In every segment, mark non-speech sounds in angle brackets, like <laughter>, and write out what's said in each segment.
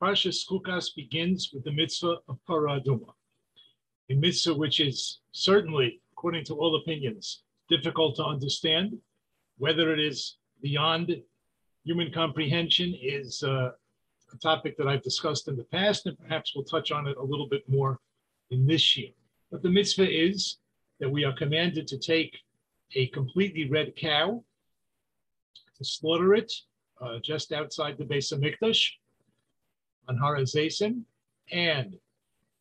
Parshas Chukas begins with the mitzvah of Aduma, a mitzvah which is certainly, according to all opinions, difficult to understand. Whether it is beyond human comprehension is uh, a topic that I've discussed in the past, and perhaps we'll touch on it a little bit more in this year. But the mitzvah is that we are commanded to take a completely red cow, to slaughter it uh, just outside the base of on Har Hazeisim and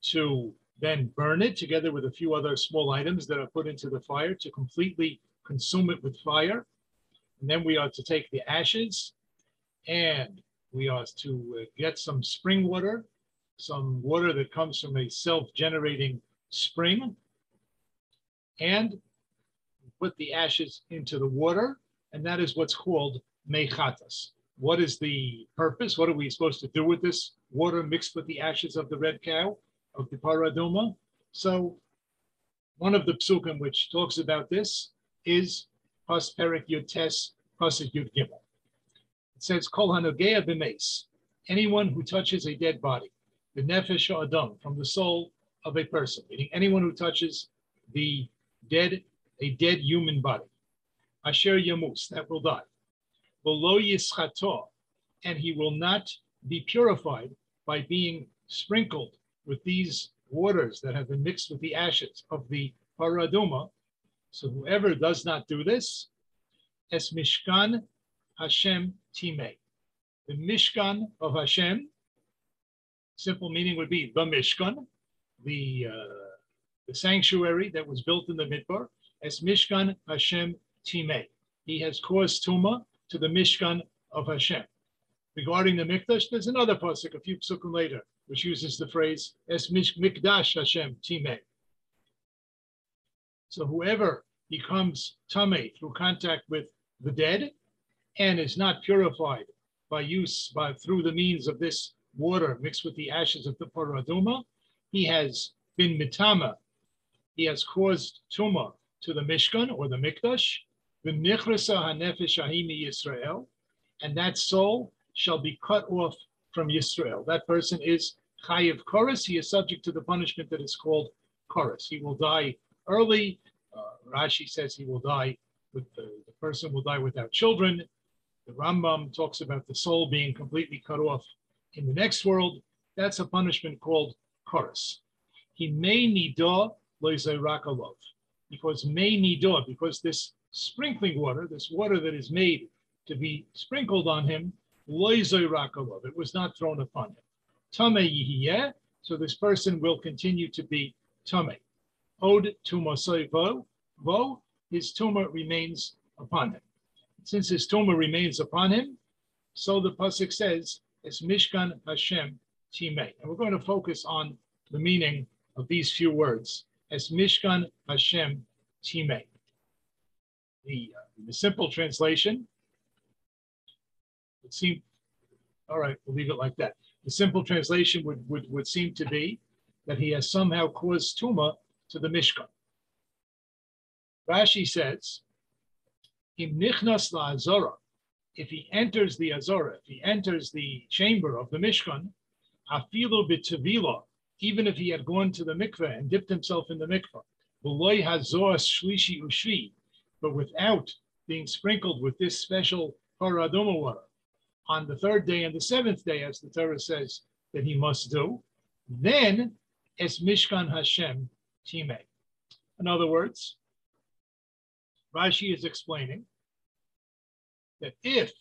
to then burn it together with a few other small items that are put into the fire to completely consume it with fire. And then we are to take the ashes and we are to uh, get some spring water, some water that comes from a self-generating spring, and put the ashes into the water, and that is what's called mechatas. What is the purpose? What are we supposed to do with this water mixed with the ashes of the red cow, of the paradoma? So one of the psukim which talks about this is Pas Perik Yud Tes, Pasuk Yud Gimel. It says, Kol Hanogea b'meis, anyone who touches a dead body, the nefesh adam, from the soul of a person, meaning anyone who touches the dead, a dead human body, asher yamus, that will die, below yischato, and he will not be purified by being sprinkled with these waters that have been mixed with the ashes of the Parah Aduma. So whoever does not do this, es mishkan Hashem timei. The mishkan of Hashem, simple meaning would be the mishkan, the, uh, the sanctuary that was built in the Midbar, as mishkan Hashem timei. He has caused tuma to the mishkan of Hashem. Regarding the Mikdash, there's another pasuk a few psukim later, which uses the phrase "Es Mikdash Hashem Timeh." So whoever becomes tame through contact with the dead and is not purified by use by through the means of this water mixed with the ashes of the Parah Aduma, he has been mitama. He has caused tuma to the Mishkan or the Mikdash, Yisrael, and that soul shall be cut off from Yisrael. That person is Chayiv Koris. He is subject to the punishment that is called Koris. He will die early. Uh, Rashi says he will die with the, the person will die without children. The Rambam talks about the soul being completely cut off in the next world. That's a punishment called Koris. He may nidah loizayrakalov because may nidah because this sprinkling water, this water that is made to be sprinkled on him, it was not thrown upon him. Tame so this person will continue to be tame. Od vo, vo, his tumah remains upon him. Since his tumah remains upon him, so the pasuk says, "Es Mishkan Hashem Timei." And we're going to focus on the meaning of these few words, "Es Mishkan Hashem Timei." The, uh, the simple translation would seem, all right, we'll leave it like that. The simple translation would, would, would seem to be that he has somehow caused tuma to the Mishkan. Rashi says, if he enters the Azora, if he enters the chamber of the Mishkan, afilu b'tevila, even if he had gone to the mikveh and dipped himself in the mikveh, shlishi but without being sprinkled with this special paradoma water, on the third day and the seventh day, as the Torah says that he must do, then es Mishkan Hashem Timei. In other words, Rashi is explaining that if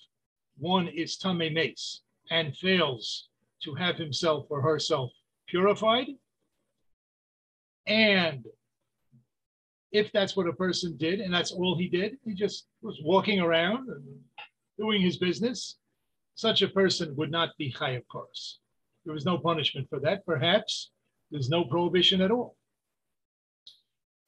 one is Tame Mace and fails to have himself or herself purified, and if that's what a person did, and that's all he did, he just was walking around and doing his business, such a person would not be chayiv koris. there was no punishment for that. Perhaps there's no prohibition at all.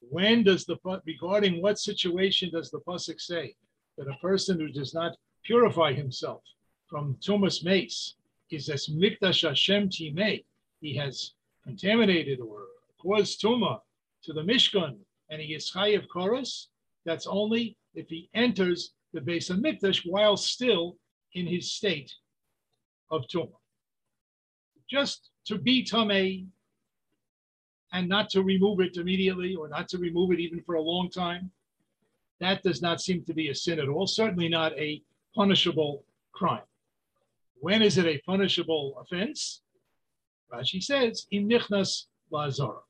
When does the regarding what situation does the pasuk say that a person who does not purify himself from tumas mace is as mikdash Hashem timei? He has contaminated or caused tuma to the mishkan, and he is chayiv koris. That's only if he enters the base of mikdash while still in his state of tuma. Just to be tamei and not to remove it immediately or not to remove it even for a long time, that does not seem to be a sin at all, certainly not a punishable crime. When is it a punishable offense? Rashi says, in nichnas lazara.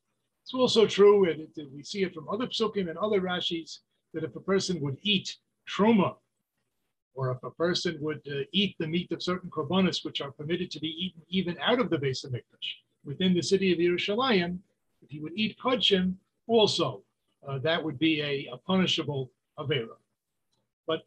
It's also true, and we see it from other psukim and other Rashis, that if a person would eat truma, or if a person would uh, eat the meat of certain korbanos, which are permitted to be eaten even out of the base of Mikdash, within the city of Yerushalayim, if he would eat kodshim, also, uh, that would be a, a punishable avera. But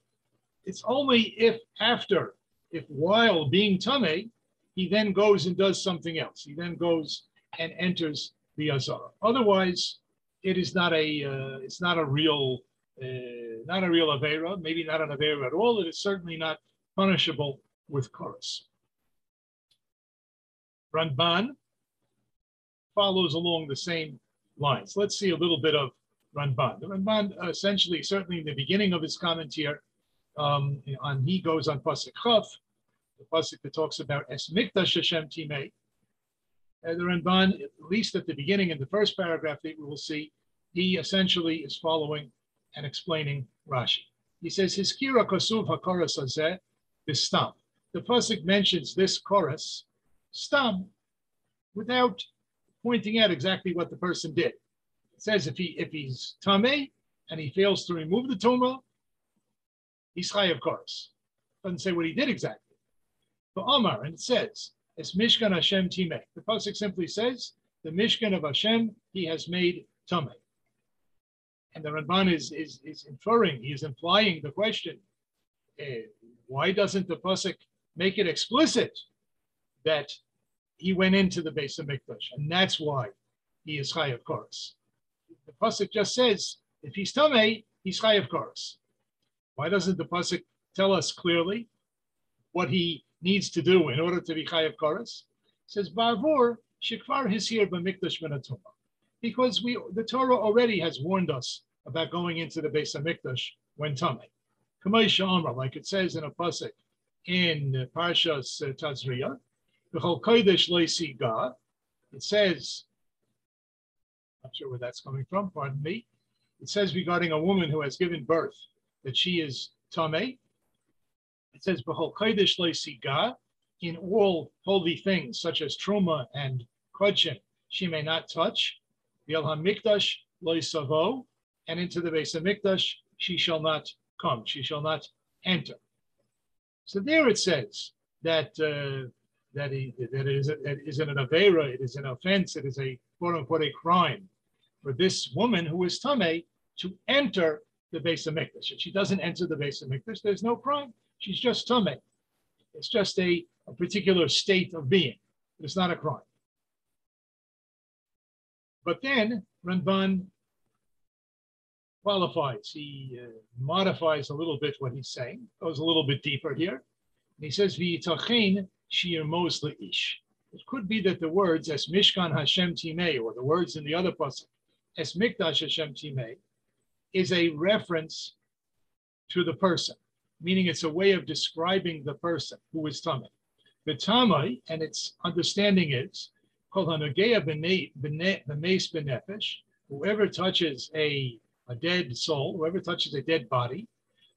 it's only if after, if while being tame, he then goes and does something else. He then goes and enters the azara. Otherwise, it is not a uh, it's not a real uh, not a real avera. Maybe not an avera at all. It is certainly not punishable with koris. Ramban follows along the same lines. Let's see a little bit of Ramban. The Ramban essentially, certainly in the beginning of his comment here, um, on he goes on pasuk chaf, the pasuk that talks about es mikdash Hashem timei. Uh, the Ramban, at least at the beginning in the first paragraph that we will see, he essentially is following and explaining Rashi. He says, "His kira kosuv hakoras hazeh stam." The pasuk mentions this koris, stam, without pointing out exactly what the person did. It says if he if he's tame and he fails to remove the tuma, he's chayiv koris. Doesn't say what he did exactly. But Omar, and it says, it's Mishkan Hashem Timei. The Pasuk simply says, the Mishkan of Hashem he has made Tame. And the Ramban is, is, is inferring, he is implying the question, uh, why doesn't the Pasuk make it explicit that he went into the base of Mikdash, and that's why he is chayiv koris. The pasuk just says if he's tamei, he's chayiv koris. Why doesn't the pasuk tell us clearly what he needs to do in order to be course? It says ba'avur shikvar hisir b'mikdash menatuma, because we the Torah already has warned us about going into the base of Mikdash when. Kamay like it says in a pasuk in Parshas Tazria, it says, I'm not sure where that's coming from, pardon me. It says regarding a woman who has given birth that she is Tame. It says, Behold Khaidish loisiga in all holy things, such as Truma and Kodshim, she may not touch. Mikdash Savo, and into the base of Mikdash she shall not come, she shall not enter. So there it says that uh, that, he, that it is, it is an avera, it is an offense, it is a quote unquote a crime for this woman who is tame to enter the base of Mikdash. If she doesn't enter the base of Mikdash, there's no crime. She's just tame. It's just a, a particular state of being. It's not a crime. But then Ramban qualifies. He uh, modifies a little bit what he's saying, goes a little bit deeper here. And he says, V'yitachin Shir Mosle Ish. It could be that the words as Mishkan Hashem Timei, or the words in the other pasuk, as Mikdash Hashem Timei, is a reference to the person, meaning it's a way of describing the person who is Tamei. The Tamei, and its understanding is, called Hanageya B'meis B'nefesh, whoever touches a, a dead soul, whoever touches a dead body,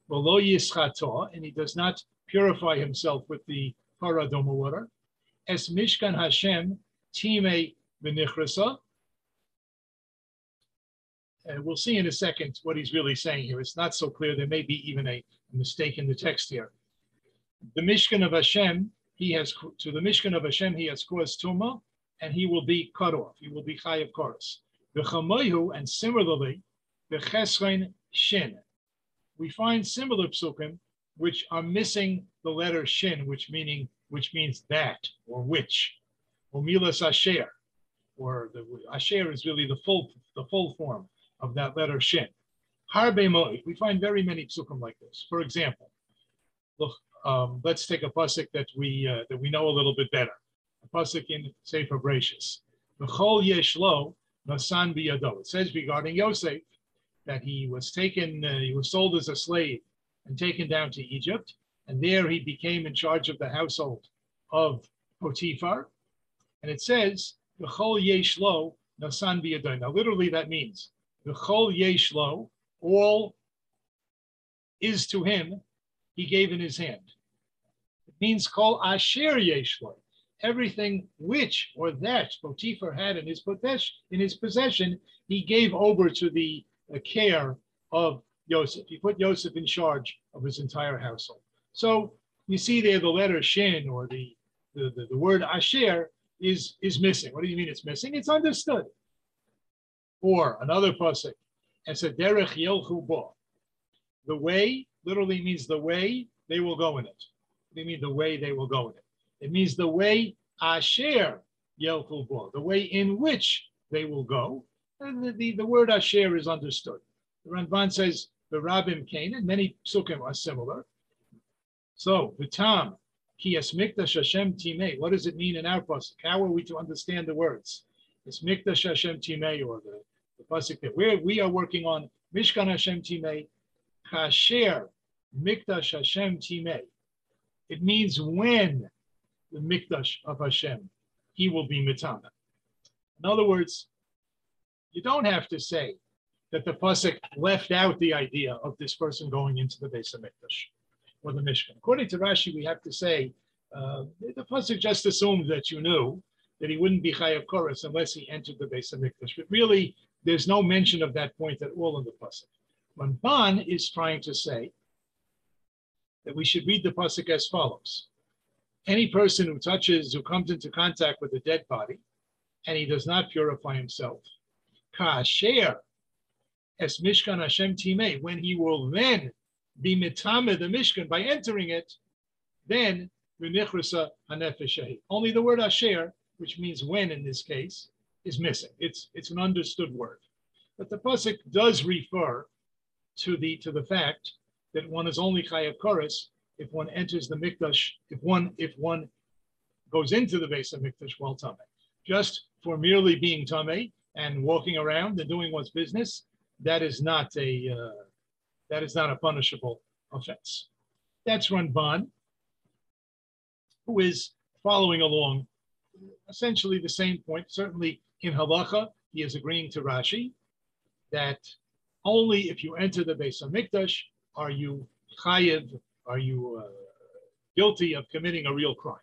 below Yischato, and he does not purify himself with the paradoma water. Es Mishkan Hashem timei v'nichrasa. And we'll see in a second what he's really saying here. It's not so clear. There may be even a, mistake in the text here. The Mishkan of Hashem, he has to the Mishkan of Hashem, he has caused tuma, and he will be cut off. He will be chayiv koris. The Chamoihu, and similarly, the Chesrein Shin. We find similar psukim which are missing the letter shin, which meaning which means that or which. Omilas Asher, or the Asher is really the full the full form of that letter Shin. We find very many psukim like this. For example, look, um, let's take a pasuk that we uh, that we know a little bit better. A pasuk in Sefer Bereshis. V'chol yeshlo nasan biyado. It says regarding Yosef that he was taken, uh, he was sold as a slave and taken down to Egypt, and there he became in charge of the household of Potiphar. And it says, V'chol yeshlo nasan biyado. Now, literally, that means V'chol yeshlo, all is to him, he gave in his hand. It means call asher yeshlo, everything which or that Potiphar had in his possession, in his possession, he gave over to the care of Joseph. He put Joseph in charge of his entire household. So you see there the letter shin or the the, the, the word asher is is missing. What do you mean it's missing? It's understood. Or another pasuk, it's a derech yelchu bo. The way literally means the way they will go in it. You mean the way they will go in it? It means the way asher yelchu bo, the way in which they will go. And the, the, the word asher is understood. The Ramban says the rabbim came, and many psukim are similar. So the tam ki mikdash Hashem timei. What does it mean in our pasuk? How are we to understand the words? It's mikdash Hashem timei, or the the pasuk that we we are working on Mishkan Hashem Timei, Kasher Mikdash Hashem Timei. It means when the Mikdash of Hashem, he will be Mitana. In other words, you don't have to say that the pasuk left out the idea of this person going into the base of Mikdash or the Mishkan. According to Rashi, we have to say uh, the pasuk just assumed that you knew that he wouldn't be Chayav Koros unless he entered the base of Mikdash. But really, there's no mention of that point at all in the pasuk. Ramban is trying to say that we should read the pasuk as follows: Any person who touches, who comes into contact with a dead body, and he does not purify himself, kasher es mishkan Hashem timei, when he will then be mitame the mishkan by entering it, then Only the word asher, which means when in this case, is missing. It's it's an understood word, but the pasuk does refer to the to the fact that one is only chayav koris if one enters the mikdash, if one if one goes into the base of mikdash while tame. Just for merely being tame and walking around and doing one's business, that is not a uh, that is not a punishable offense. That's Ramban, who is following along essentially the same point. Certainly in halacha, he is agreeing to Rashi that only if you enter the Beis Hamikdash are you chayiv, are you uh, guilty of committing a real crime.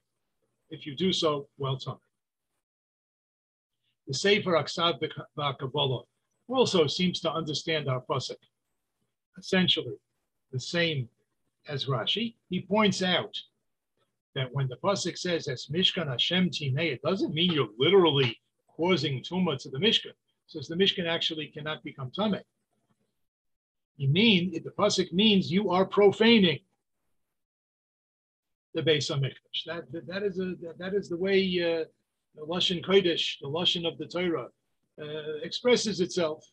If you do so, well done. The Sefer Aksav Kabbalah also seems to understand our pasuk essentially the same as Rashi. He points out that when the pasuk says "As Mishkan Hashem Timei," it doesn't mean you're literally causing tumah to the Mishkan. Says the Mishkan actually cannot become tamei. You mean the pasuk means you are profaning the Beis Hamikdash. That, that that is a that is the way uh, the lashon kodesh, the lashon of the Torah, uh, expresses itself.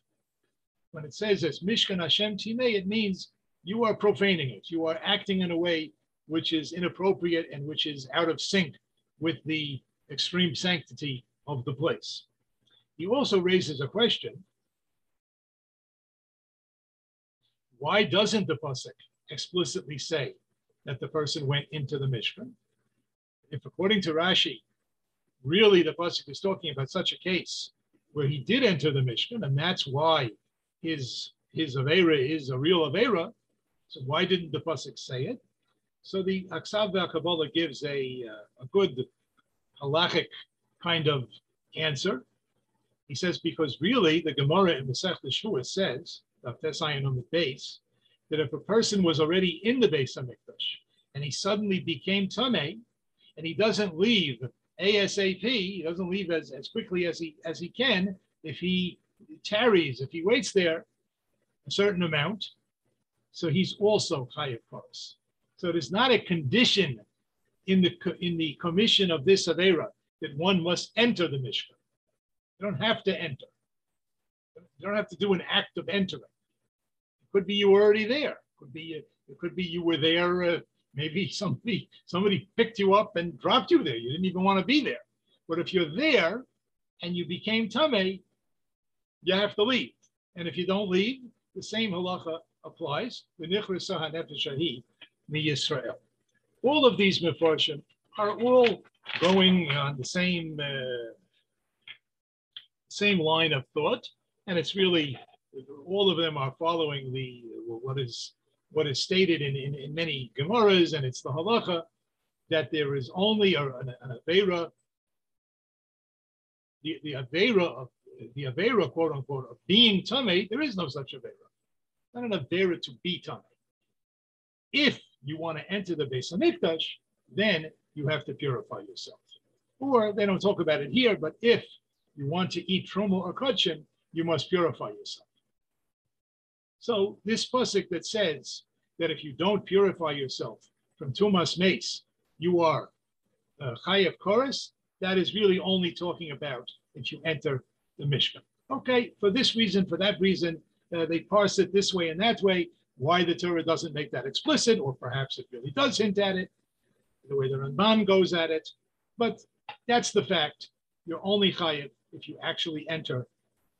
When it says as Mishkan Hashem Timei, it means you are profaning it. You are acting in a way which is inappropriate and which is out of sync with the extreme sanctity of the place. He also raises a question. Why doesn't the Pasuk explicitly say that the person went into the Mishkan? If according to Rashi, really the Pasuk is talking about such a case where he did enter the Mishkan, and that's why his his Avera is a real Avera, so why didn't the Pasuk say it? So the Aksav Kabbalah gives a, uh, a good halachic kind of answer. He says, because really the Gemara in Masech Shua says, the Fessayan on the base, that if a person was already in the base of Mikdash and he suddenly became Tameh and he doesn't leave ASAP, he doesn't leave as, as quickly as he as he can, if he tarries, if he waits there a certain amount, so he's also Chayav Koros. So it is not a condition in the in the commission of this Avera that one must enter the Mishkan. You don't have to enter. You don't have to do an act of entering. It could be you were already there. It could be it could be you were there. Uh, maybe <laughs> somebody somebody picked you up and dropped you there. You didn't even want to be there. But if you're there and you became tamei, you have to leave. And if you don't leave, the same halacha applies. All of these mefarshim are all going on the same uh, same line of thought, and it's really all of them are following the what is what is stated in, in, in many Gemaras, and it's the halacha that there is only a, an, an avera, the, the avera of the avera, quote unquote, of being tamei, there is no such avera. Not an avera to be tamei. If you want to enter the Beis Hamikdash, then you have to purify yourself. Or they don't talk about it here, but if you want to eat truma or kachim, you must purify yourself. So this pasuk that says that if you don't purify yourself from tumas mace, you are uh, chayav koris. That is really only talking about if you enter the Mishkan. Okay, for this reason, for that reason, uh, they parse it this way and that way. Why the Torah doesn't make that explicit, or perhaps it really does hint at it, the way the Ramban goes at it. But that's the fact. You're only chayiv if you actually enter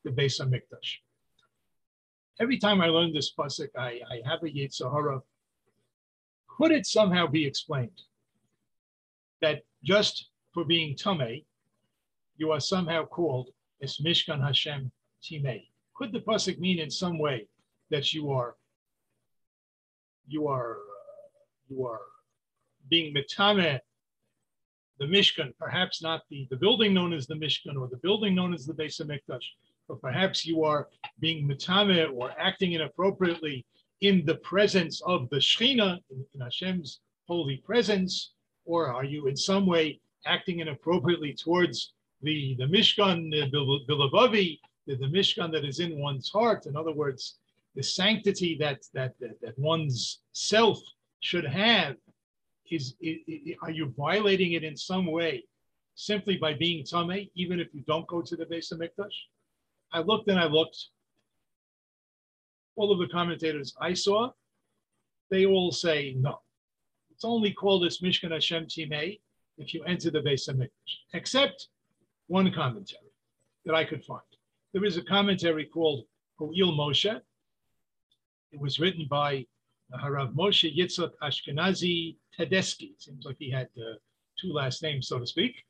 the Beis Hamikdash. Every time I learn this pasuk, I, I have a Yitzhahara. Could it somehow be explained that just for being Tameh, you are somehow called as Mishkan Hashem Timei? Could the pasuk mean in some way that you are you are you are being mitame the Mishkan, perhaps not the, the building known as the Mishkan or the building known as the Beis Hamikdash, but perhaps you are being mitame or acting inappropriately in the presence of the Shechina, in, in Hashem's holy presence, or are you in some way acting inappropriately towards the, the Mishkan, the Bilavavi, the, the Mishkan that is in one's heart? In other words, the sanctity that, that, that, that one's self should have is, are you violating it in some way simply by being tame, even if you don't go to the base of Hamikdash? I looked and I looked. All of the commentators I saw, they all say no. It's only called as Mishkan Hashem Timei if you enter the base of Hamikdash, except one commentary that I could find. There is a commentary called Ho'il Moshe. It was written by Harav Moshe Yitzhak Ashkenazi Tedeschi. Seems like he had uh, two last names, so to speak.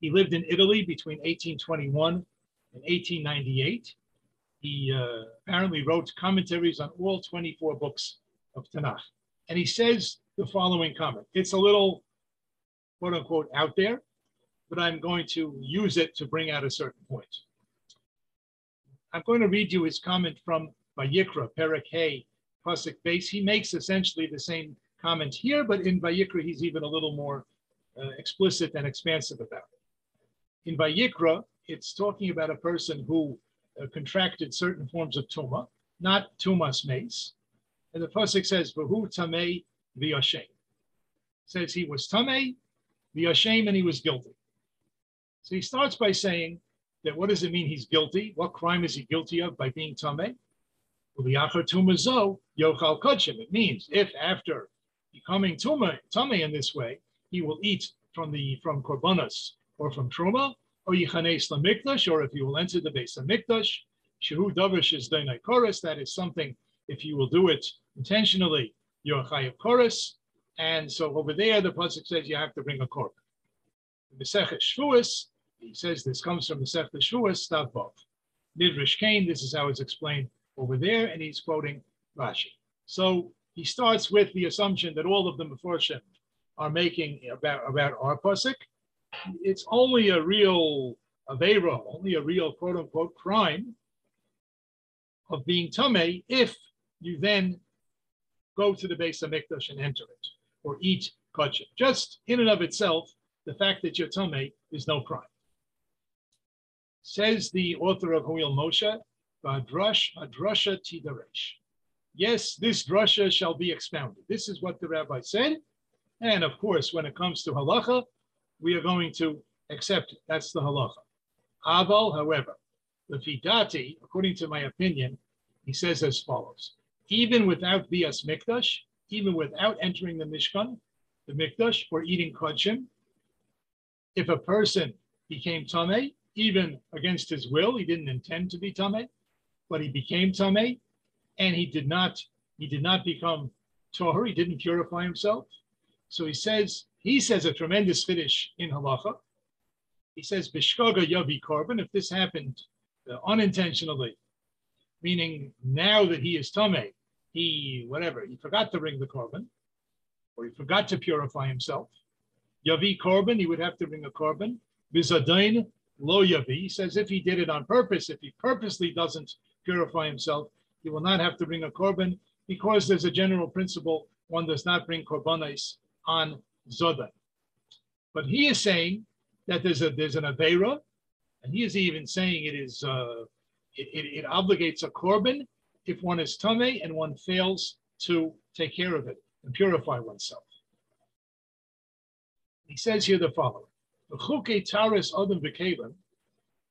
He lived in Italy between 1821 and 1898. He uh, apparently wrote commentaries on all 24 books of Tanakh. And he says the following comment. It's a little, quote unquote, out there, but I'm going to use it to bring out a certain point. I'm going to read you his comment from Vayikra, Perek Hay, Pasuk Beis. He makes essentially the same comment here, but in Vayikra, he's even a little more uh, explicit and expansive about it. In Vayikra, it's talking about a person who uh, contracted certain forms of tuma, not tumas mace. And the pasuk says, "Vahu tamei v'yashem." Says he was tamei, v'yashem, and he was guilty. So he starts by saying that what does it mean he's guilty? What crime is he guilty of by being tamei? It means if after becoming tuma, tame in this way, he will eat from the from korbanos or from truma, or yichanes lamikdash, or if you will enter the Beis mikdash, shehu davish is dainai koris. That is something. If you will do it intentionally, you're chayav koris. And so over there, the pasuk says you have to bring a korban. He says this comes from the Sechet Shvuas, Stavbov. Nidrish Kane, this is how it's explained over there, and he's quoting Rashi. So he starts with the assumption that all of the Meforshim are making about, about our pasuk. It's only a real avera, only a real quote unquote crime of being tame if you then go to the base of Mikdash and enter it or eat kachim. Just in and of itself, the fact that you're tame is no crime. Says the author of Ho'il Moshe, Vadrash Adrasha Tidaresh. Yes, this drasha shall be expounded. This is what the rabbi said. And of course, when it comes to halacha, we are going to accept it. That's the halacha. Aval, however, the fidati, according to my opinion, he says as follows: even without bias mikdash, even without entering the mishkan, the mikdash, or eating kodshim, if a person became tamei, even against his will, he didn't intend to be tamei, but he became tamei, and he did not he did not become tahor, he didn't purify himself. So he says he says a tremendous finish in halacha. He says bishkaga yavi korban. If this happened uh, unintentionally, meaning now that he is tamei, he whatever he forgot to bring the korban, or he forgot to purify himself. Yavi korban, he would have to bring a korban. Bizadain lo yavi. He says if he did it on purpose, if he purposely doesn't purify himself, he will not have to bring a korban because there's a general principle one does not bring korbanos on zoda. But he is saying that there's a there's an avera, and he is even saying it is uh, it, it, it obligates a korban if one is tame and one fails to take care of it and purify oneself. He says here the following: the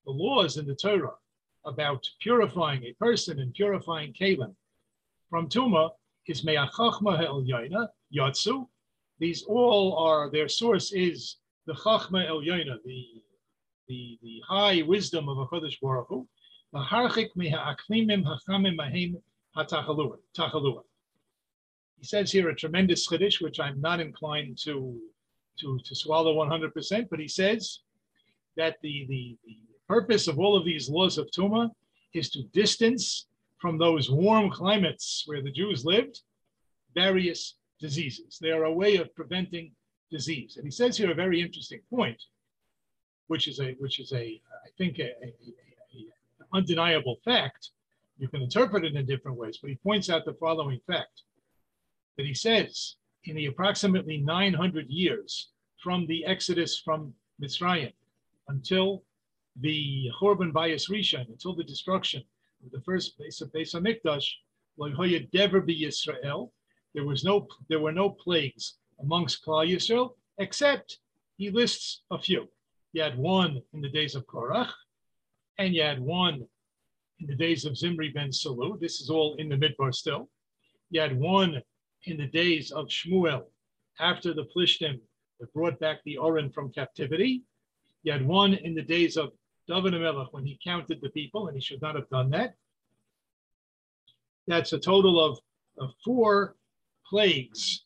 laws in the Torah about purifying a person and purifying kalim from tuma is me'achachma ha'elyaina yatsu. These all are their source is the chachma elyaina, the the the high wisdom of a Hakadosh Baruch Hu. Hachamim hatachalua. He says here a tremendous chiddush, which I'm not inclined to to, to swallow 100%, but he says that the, the, the purpose of all of these laws of Tuma is to distance from those warm climates where the Jews lived various diseases. They are a way of preventing disease. And he says here a very interesting point, which is a which is a I think a, a, a undeniable fact. You can interpret it in different ways, but he points out the following fact that he says in the approximately 900 years from the exodus from Mitzrayim until the Chorban Bayis Rishon, until the destruction of the first base of Beis Hamikdash, Dever be Yisrael. There was no, there were no plagues amongst Klal Yisrael, except he lists a few. You had one in the days of Korach, and you had one in the days of Zimri ben Salu. This is all in the Midbar still. You had one in the days of Shmuel, after the Plishtim that brought back the Aron from captivity. You had one in the days of David when he counted the people, and he should not have done that. That's a total of, of four plagues,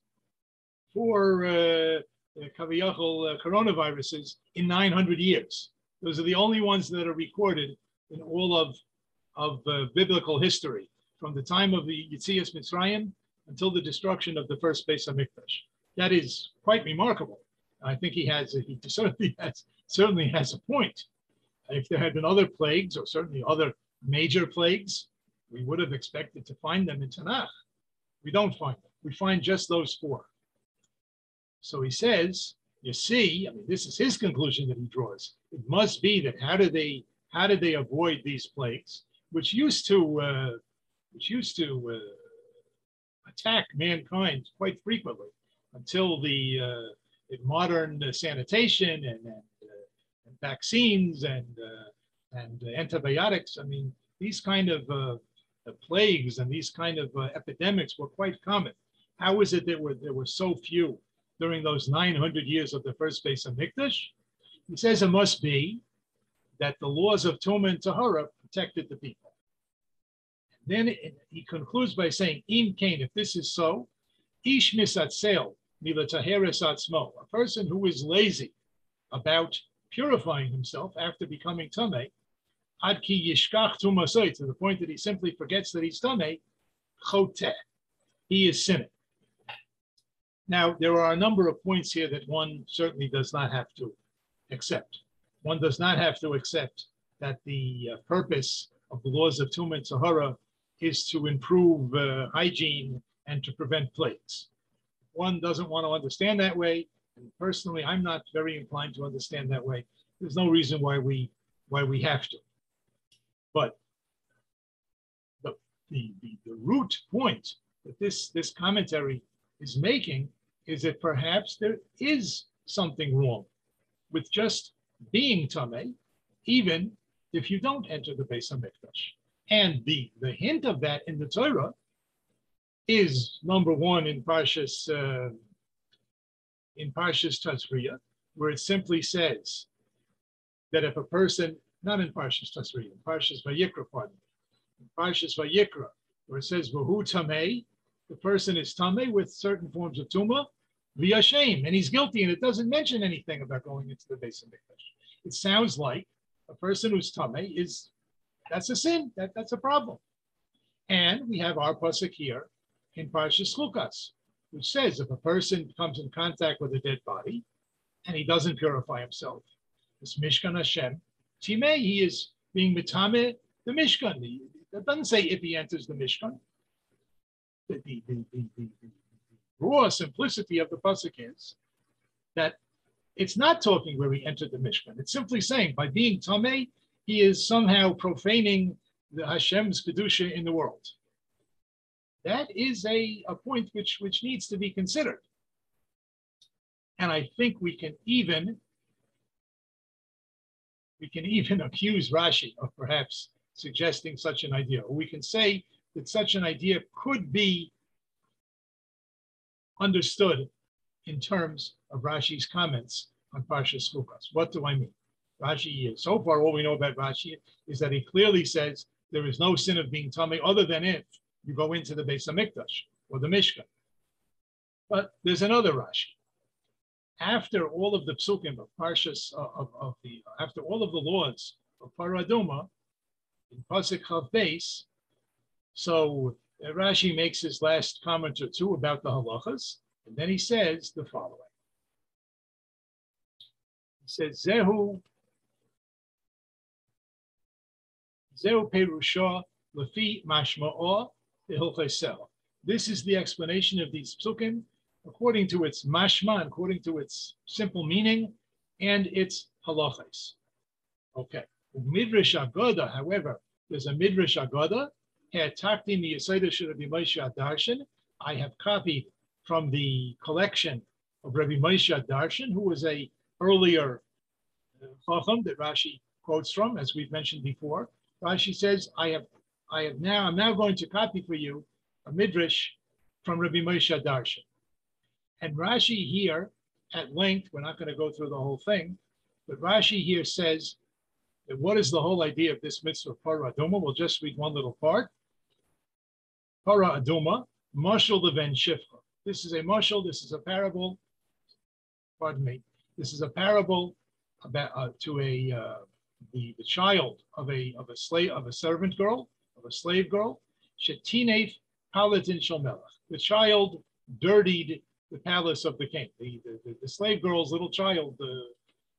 four uh, uh, coronaviruses in 900 years. Those are the only ones that are recorded in all of, of uh, biblical history from the time of the Yitzias Mitzrayim until the destruction of the first Beis Hamikdash. That is quite remarkable. I think he has he certainly has certainly has a point. If there had been other plagues or certainly other major plagues, we would have expected to find them in Tanakh. We don't find them. We find just those four. So he says, you see, I mean, this is his conclusion that he draws. It must be that how did they how did they avoid these plagues, which used to uh, which used to uh, attack mankind quite frequently until the uh, modern sanitation and, and, vaccines and, uh, and antibiotics. I mean, these kind of uh, plagues and these kind of epidemics were quite common. How is it that were, there were so few during those 900 years of the first Beis Hamikdash? He says it must be that the laws of Tumah and Tahara protected the people. Then it, he concludes by saying, Im Kain, if this is so, Ish misatzel milataheres atzmo, a person who is lazy about purifying himself after becoming tamei, ad ki yishkach tumasoi, to the point that he simply forgets that he's tamei, choteh, he is sinning. Now, there are a number of points here that one certainly does not have to accept. One does not have to accept that the uh, purpose of the laws of Tumah and is to improve uh, hygiene and to prevent plagues. One doesn't want to understand that way, and personally, I'm not very inclined to understand that way. There's no reason why we why we have to. But the, the, the, the root point that this, this commentary is making is that perhaps there is something wrong with just being Tameh, even if you don't enter the Beis HaMikdash. And the, the hint of that in the Torah is number one in Parshas uh, in Parshas Tazria, where it simply says that if a person, not in Parshas Tazria, in Parshas Vayikra, pardon in Parshas Vayikra, where it says Tameh, the person is Tameh with certain forms of Tuma, via shame, and he's guilty, and it doesn't mention anything about going into the Beis HaMikdash. It sounds like a person who's Tameh is that's a sin. That, that's a problem. And we have our pasuk here in Parshas Chukas, which says if a person comes in contact with a dead body and he doesn't purify himself, this Mishkan Hashem, Timeh, he is being mitame the Mishkan. It doesn't say if he enters the Mishkan. The, the, the, the raw simplicity of the pasuk is that it's not talking where he entered the Mishkan. It's simply saying by being Tameh, he is somehow profaning the Hashem's kedusha in the world. That is a, a point which, which needs to be considered. And I think we can even we can even <laughs> accuse Rashi of perhaps suggesting such an idea. Or we can say that such an idea could be understood in terms of Rashi's comments on Parshas Chukas. What do I mean? Rashi, is, so far all we know about Rashi is that he clearly says there is no sin of being tamei other than if you go into the Beis Hamikdash or the Mishkan. But there's another Rashi. After all of the psukim of Parshas of, of the after all of the laws of Paraduma in Pasuk Chav Beis, so Rashi makes his last comment or two about the halachas, and then he says the following. He says, Zehu Zeu Perusha Lefi Mashma'ah This is the explanation of these psukim according to its mashma, according to its simple meaning, and its halachas. Okay. Midrash Agoda, however, there's a Midrash Agoda. I have copied from the collection of Rabbi Moshe Darshan, who was a earlier uh, Chacham that Rashi quotes from, as we've mentioned before. Rashi says, I have, I have now, I'm now going to copy for you a midrash from Rabbi Moshe Darshan. And Rashi here, at length, we're not going to go through the whole thing, but Rashi here says that what is the whole idea of this mitzvah para aduma? We'll just read one little part. Para aduma, mashal ben shifcha. This is a mashal. This is a parable. Pardon me. This is a parable about uh, to a uh, the, the child of a of a slave of a servant girl of a slave girl, shetinef palatin shalmelech. The child dirtied the palace of the king. The, the, the slave girl's little child uh,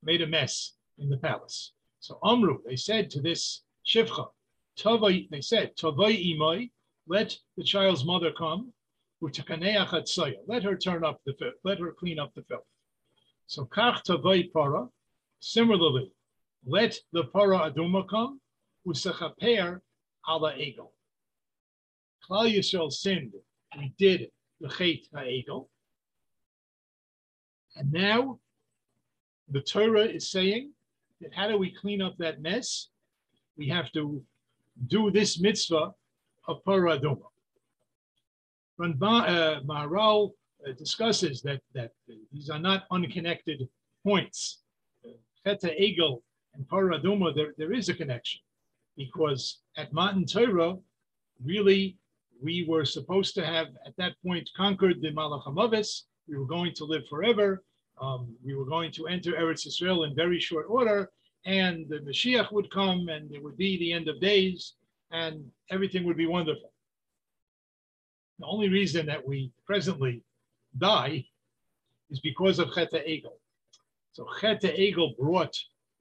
made a mess in the palace. So Amru, they said to this shifcha, Tavai, they said, Tavai imai, let the child's mother come, let her turn up the filth, let her clean up the filth. So Kach Tavai Para, similarly, let the para aduma come, usachaper ala egel. Klal Yisrael sinned. We did the chet ha'egel. And now the Torah is saying that how do we clean up that mess? We have to do this mitzvah of para aduma. Uh, Maharal uh, discusses that, that these are not unconnected points. Chet ha'egel and Paraduma, there, there is a connection because at Matan Torah, really, we were supposed to have at that point conquered the Malach HaMavis. We were going to live forever. Um, we were going to enter Eretz Israel in very short order, and the Mashiach would come, and it would be the end of days, and everything would be wonderful. The only reason that we presently die is because of Chet Egel. So Chet Egel brought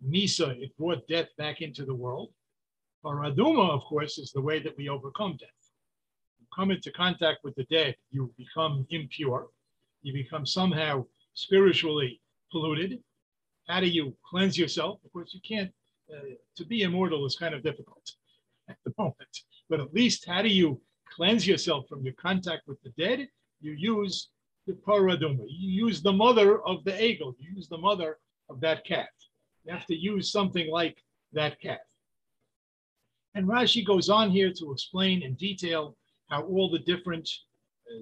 Misa, it brought death back into the world. Paraduma, of course, is the way that we overcome death. You come into contact with the dead, you become impure, you become somehow spiritually polluted. How do you cleanse yourself? Of course, you can't, uh, to be immortal is kind of difficult <laughs> at the moment. But at least, how do you cleanse yourself from your contact with the dead? You use the paraduma. You use the mother of the egel. You use the mother of that calf. You have to use something like that calf. And Rashi goes on here to explain in detail how all the different uh,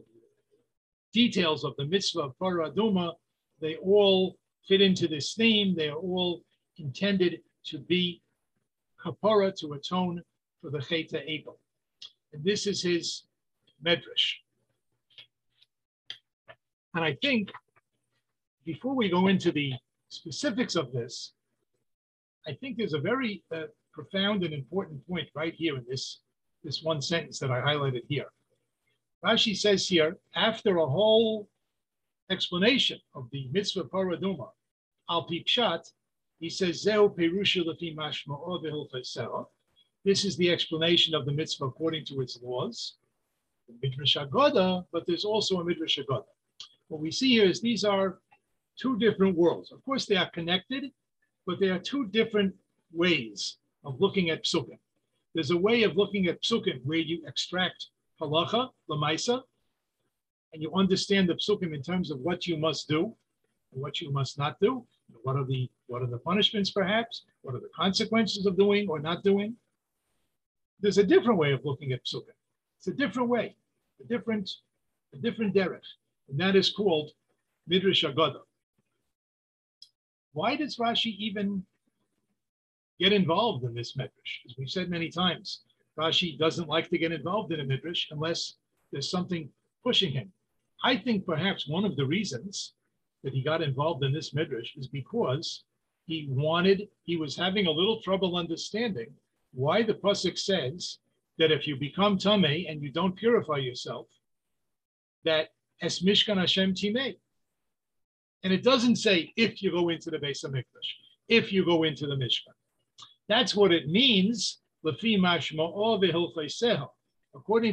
details of the mitzvah of Paraduma, they all fit into this theme. They are all intended to be kapara, to atone for the Cheta Egel. And this is his medrash. And I think before we go into the specifics of this, I think there's a very uh, profound and important point right here in this, this one sentence that I highlighted here. Rashi says here, after a whole explanation of the mitzvah paraduma, al pshat, he says, Zeu perusha lefi This is the explanation of the mitzvah according to its laws. Midrash Agoda, but there's also a Midrash Agoda. What we see here is these are two different worlds. Of course, they are connected, but there are two different ways of looking at psukim. There's a way of looking at psukim where you extract halacha, lamaisa, and you understand the psukim in terms of what you must do and what you must not do. What are the what are the punishments, perhaps? What are the consequences of doing or not doing? There's a different way of looking at psukim. It's a different way, a different, a different derech, and that is called midrash agoda. Why does Rashi even get involved in this midrash? As we've said many times, Rashi doesn't like to get involved in a midrash unless there's something pushing him. I think perhaps one of the reasons that he got involved in this midrash is because he wanted, he was having a little trouble understanding why the pasuk says that if you become tamei and you don't purify yourself, that es mishkan Hashem timei. And it doesn't say if you go into the Beis Hamikdash, if you go into the Mishkan. That's what it means. According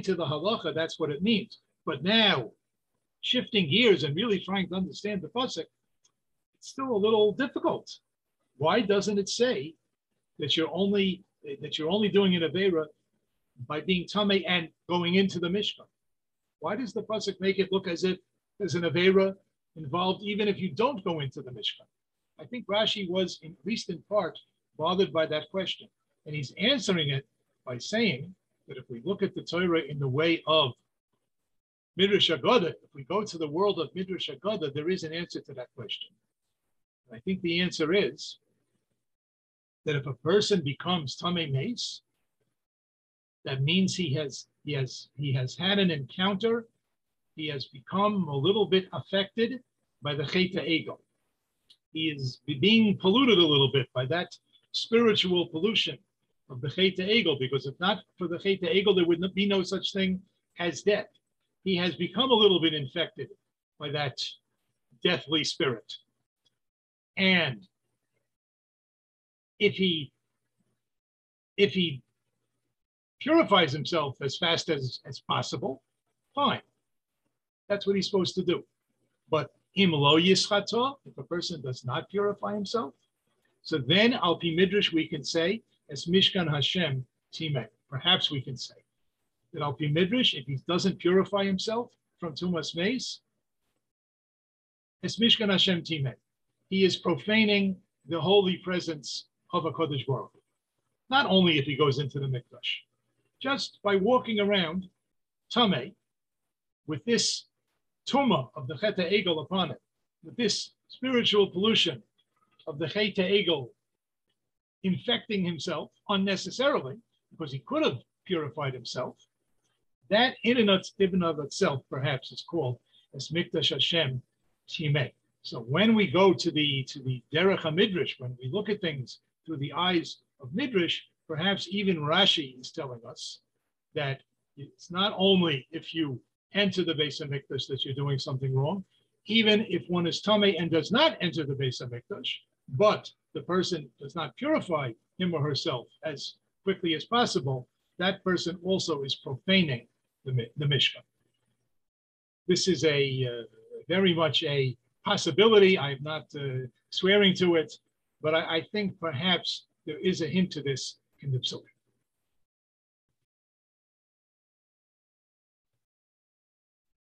to the halacha, that's what it means. But now, shifting gears and really trying to understand the pasuk, it's still a little difficult. Why doesn't it say that you're only that you're only doing an avera by being tamei and going into the mishkan? Why does the pasuk make it look as if there's an avera involved even if you don't go into the Mishkan? I think Rashi was, at least in part, bothered by that question. And he's answering it by saying that if we look at the Torah in the way of Midrash Agoda, if we go to the world of Midrash Agoda, there is an answer to that question. And I think the answer is that if a person becomes Tamei Meis, that means he has he has he has had an encounter, he has become a little bit affected by the Cheta Egel. He is being polluted a little bit by that spiritual pollution of the Cheta Egel, because if not for the Cheta Egel, there would be no such thing as death. He has become a little bit infected by that deathly spirit. And if he if he purifies himself as fast as, as possible, fine. That's what he's supposed to do. But If a person does not purify himself, so then al pi midrash we can say as mishkan Hashem timei. Perhaps we can say that al pi midrash, if he doesn't purify himself from tumas meis, as mishkan Hashem timei. He is profaning the holy presence of a kodesh baruch. Not only if he goes into the mikdash, just by walking around tamei with this tumah of the Cheta Egel upon it, with this spiritual pollution of the Cheta Egel infecting himself unnecessarily, because he could have purified himself, that in and of itself perhaps is called as Mikdash Hashem Timei. So when we go to the to the Derech HaMidrash, when we look at things through the eyes of Midrash, perhaps even Rashi is telling us that it's not only if you enter the Beis Hamikdash that you're doing something wrong, even if one is tamei and does not enter the Beis Hamikdash, but the person does not purify him or herself as quickly as possible, that person also is profaning the, the Mishkan. This is a uh, very much a possibility. I'm not uh, swearing to it, but I, I, think perhaps there is a hint to this in the Psukim.